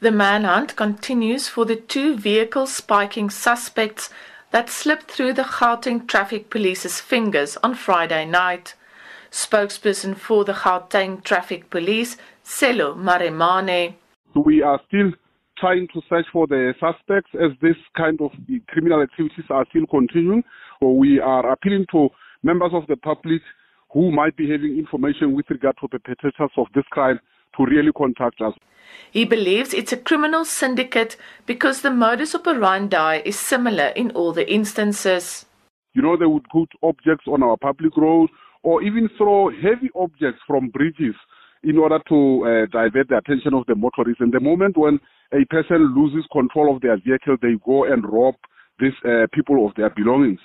The manhunt continues for the two vehicle spiking suspects that slipped through the Gauteng Traffic Police's fingers on Friday night. Spokesperson for the Gauteng Traffic Police, Sello Maremane. We are still trying to search for the suspects as this kind of criminal activities are still continuing. So we are appealing to members of the public who might be having information with regard to perpetrators of this crime to really contact us. He believes it's a criminal syndicate because the modus operandi is similar in all the instances. You know, they would put objects on our public roads or even throw heavy objects from bridges in order to uh, divert the attention of the motorists. And the moment when a person loses control of their vehicle, they go and rob these uh, people of their belongings.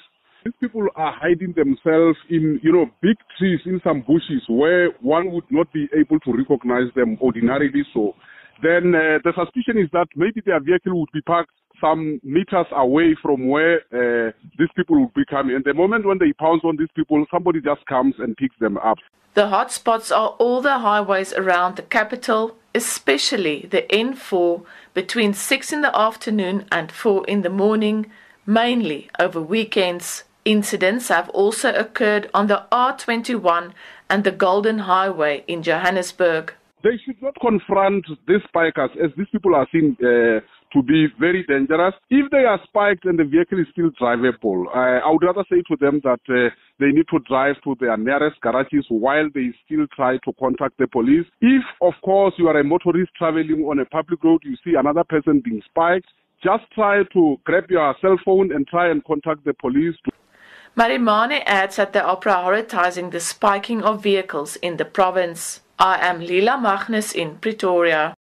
These people are hiding themselves in, you know, big trees in some bushes where one would not be able to recognize them ordinarily. So then uh, the suspicion is that maybe their vehicle would be parked some meters away from where uh, these people would be coming. And the moment when they pounce on these people, somebody just comes and picks them up. The hotspots are all the highways around the capital, especially the N4 between 6 in the afternoon and 4 in the morning, mainly over weekends. Incidents have also occurred on the R21 and the Golden Highway in Johannesburg. They should not confront these spikers as these people are seen uh, to be very dangerous. If they are spiked and the vehicle is still drivable, uh, I would rather say to them that uh, they need to drive to their nearest garages while they still try to contact the police. If, of course, you are a motorist traveling on a public road, you see another person being spiked, just try to grab your cell phone and try and contact the police. Maremane adds that they are prioritizing the spiking of vehicles in the province. I am Lila Magnus in Pretoria.